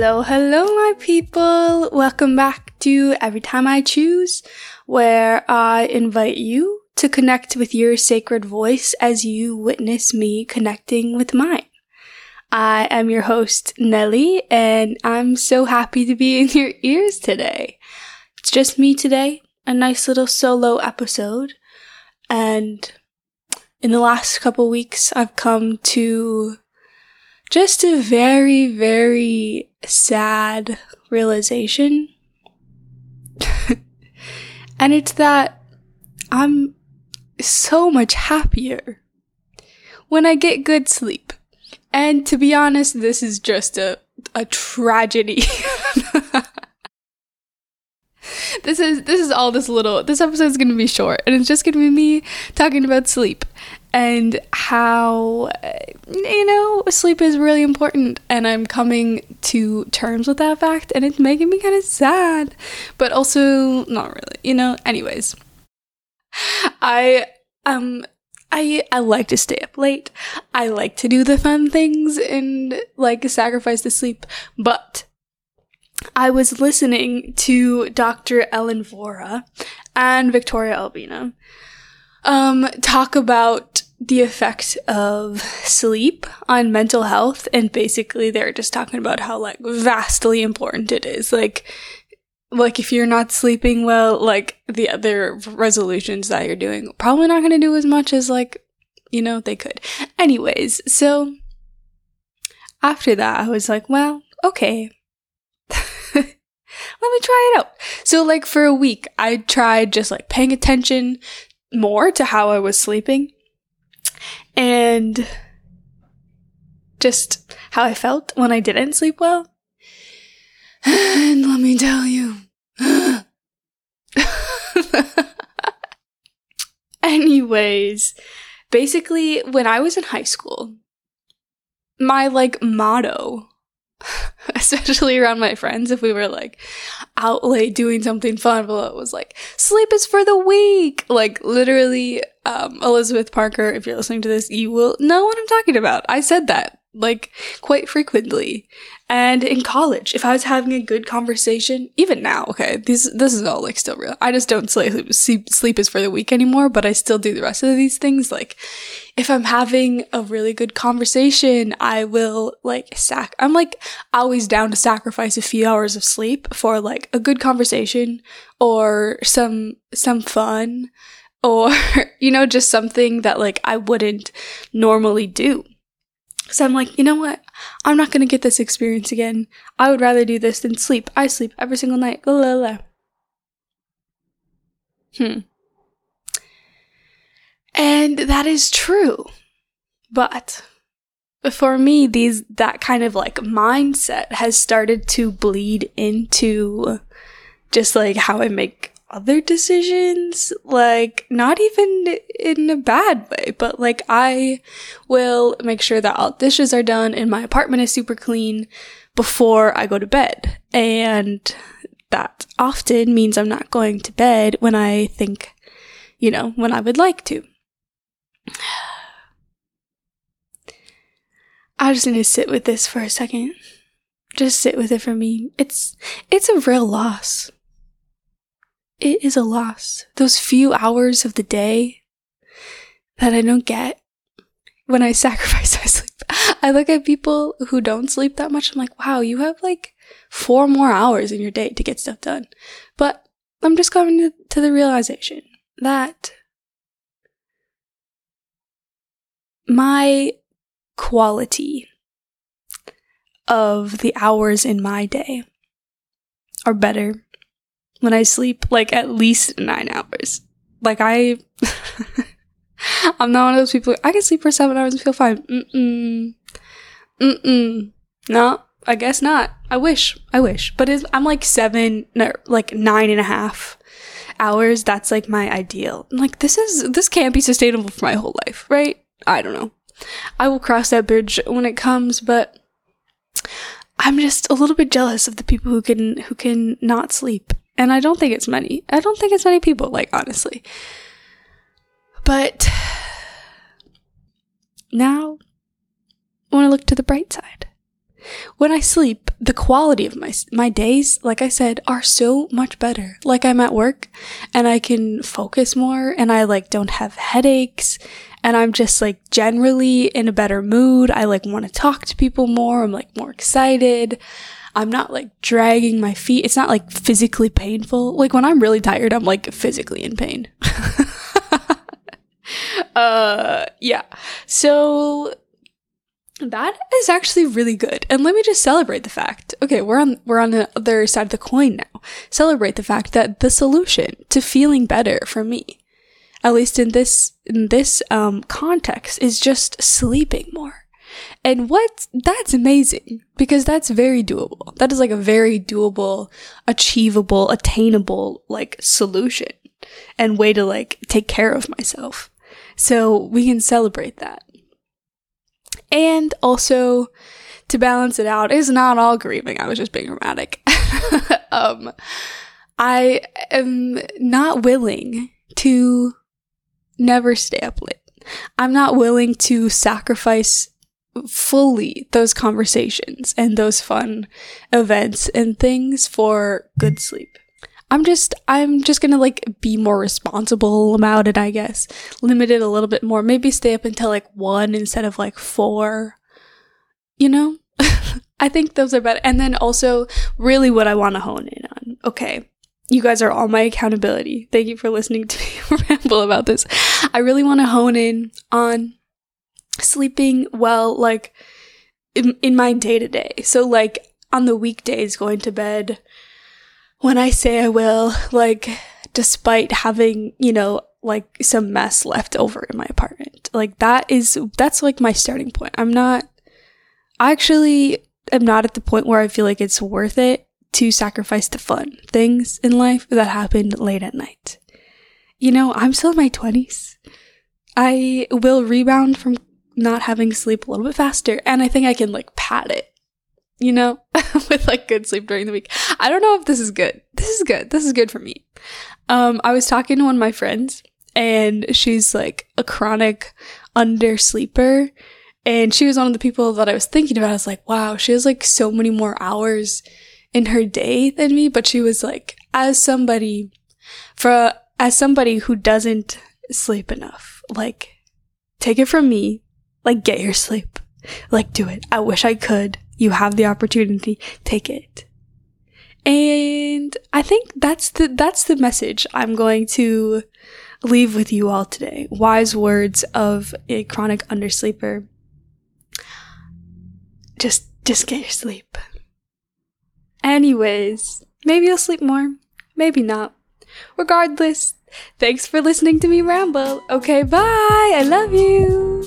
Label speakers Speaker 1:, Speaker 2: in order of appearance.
Speaker 1: Hello, hello, my people. Welcome back to Every Time I Choose, where I invite you to connect with your sacred voice as you witness me connecting with mine. I am your host, Nelly, and I'm so happy to be in your ears today. It's just me today, a nice little solo episode, and in the last couple weeks, I've come to just a very, very sad realization. and it's that I'm so much happier when I get good sleep. And to be honest, this is just a, a tragedy. this is this is all this little this episode is going to be short and it's just going to be me talking about sleep and how you know sleep is really important and i'm coming to terms with that fact and it's making me kind of sad but also not really you know anyways i um I I like to stay up late. I like to do the fun things and like sacrifice the sleep, but I was listening to Dr. Ellen Vora and Victoria Albina um, talk about the effect of sleep on mental health. And basically, they're just talking about how, like, vastly important it is. Like, like if you're not sleeping well, like the other resolutions that you're doing, probably not going to do as much as, like, you know, they could. Anyways, so after that, I was like, well, okay. Let me try it out. So, like, for a week, I tried just like paying attention more to how I was sleeping and just how I felt when I didn't sleep well. And let me tell you. Anyways, basically, when I was in high school, my like motto especially around my friends, if we were like out late doing something fun, but it was like, sleep is for the weak. Like literally, um, Elizabeth Parker, if you're listening to this, you will know what I'm talking about. I said that like quite frequently. And in college, if I was having a good conversation, even now, okay, this this is all like still real. I just don't sleep sleep, sleep is for the weak anymore, but I still do the rest of these things. Like if I'm having a really good conversation, I will like sac I'm like always down to sacrifice a few hours of sleep for like a good conversation or some some fun or you know just something that like I wouldn't normally do. So I'm like, you know what? I'm not going to get this experience again. I would rather do this than sleep. I sleep every single night. La, la, la. Hmm. And that is true. But for me, these, that kind of like mindset has started to bleed into just like how I make other decisions, like not even in a bad way, but like I will make sure that all dishes are done and my apartment is super clean before I go to bed. And that often means I'm not going to bed when I think, you know, when I would like to. I just need to sit with this for a second. Just sit with it for me. It's it's a real loss it is a loss. Those few hours of the day that I don't get when I sacrifice my sleep. I look at people who don't sleep that much. I'm like, wow, you have like four more hours in your day to get stuff done. But I'm just coming to, the realization that my quality of the hours in my day are better when I sleep like at least nine hours. Like I, I'm not one of those people. I can sleep for seven hours and feel fine. Mm-mm. Mm-mm. No, I guess not. I wish. I wish. But I'm like seven, no, like nine and a half hours. That's like my ideal. I'm like this is this can't be sustainable for my whole life, right? I don't know. I will cross that bridge when it comes, but I'm just a little bit jealous of the people who can who can not sleep and I don't think it's many. I don't think it's many people, like, honestly. But now when I look to the bright side. when I sleep, the quality of my my days, like I said, are so much better. Like I'm at work and I can focus more and I like don't have headaches and I'm just like generally in a better mood. I like want to talk to people more. I'm like more excited. I'm not like dragging my feet. It's not like physically painful. Like when I'm really tired, I'm like physically in pain. uh yeah. So that is actually really good. And let me just celebrate the fact. Okay, we're on we're on the other side of the coin now. Celebrate the fact that the solution to feeling better for me, at least in this in this um context, is just sleeping more. And what that's amazing because that's very doable. That is like a very doable, achievable, attainable like solution and way to like take care of myself. So we can celebrate that. And also, to balance it out, is not all grieving. I was just being dramatic. um, I am not willing to never stay up late. I'm not willing to sacrifice fully those conversations and those fun events and things for good sleep. I'm just I'm just gonna like be more responsible about it, I guess. Limit it a little bit more. Maybe stay up until like one instead of like four. You know? I think those are better. And then also really what I want to hone in on. Okay. You guys are all my accountability. Thank you for listening to me ramble about this. I really want to hone in on sleeping well, like in, in my day to day. So like on the weekdays going to bed when I say I will, like, despite having, you know, like some mess left over in my apartment. Like, that is, that's like my starting point. I'm not, I actually am not at the point where I feel like it's worth it to sacrifice the fun things in life that happened late at night. You know, I'm still in my 20s. I will rebound from not having sleep a little bit faster, and I think I can like pad it you know, with like good sleep during the week. I don't know if this is good. This is good. This is good for me. Um, I was talking to one of my friends and she's like a chronic undersleeper. And she was one of the people that I was thinking about. I was like, wow, she has like so many more hours in her day than me. But she was like, as somebody, for, as somebody who doesn't sleep enough, like, take it from me, like, get your sleep. Like, do it. I wish I could. You have the opportunity. Take it. And I think that's the, that's the message I'm going to leave with you all today. Wise words of a chronic undersleeper. Just, just get your sleep. Anyways, maybe you'll sleep more. Maybe not. Regardless, thanks for listening to me ramble. Okay, bye. I love you.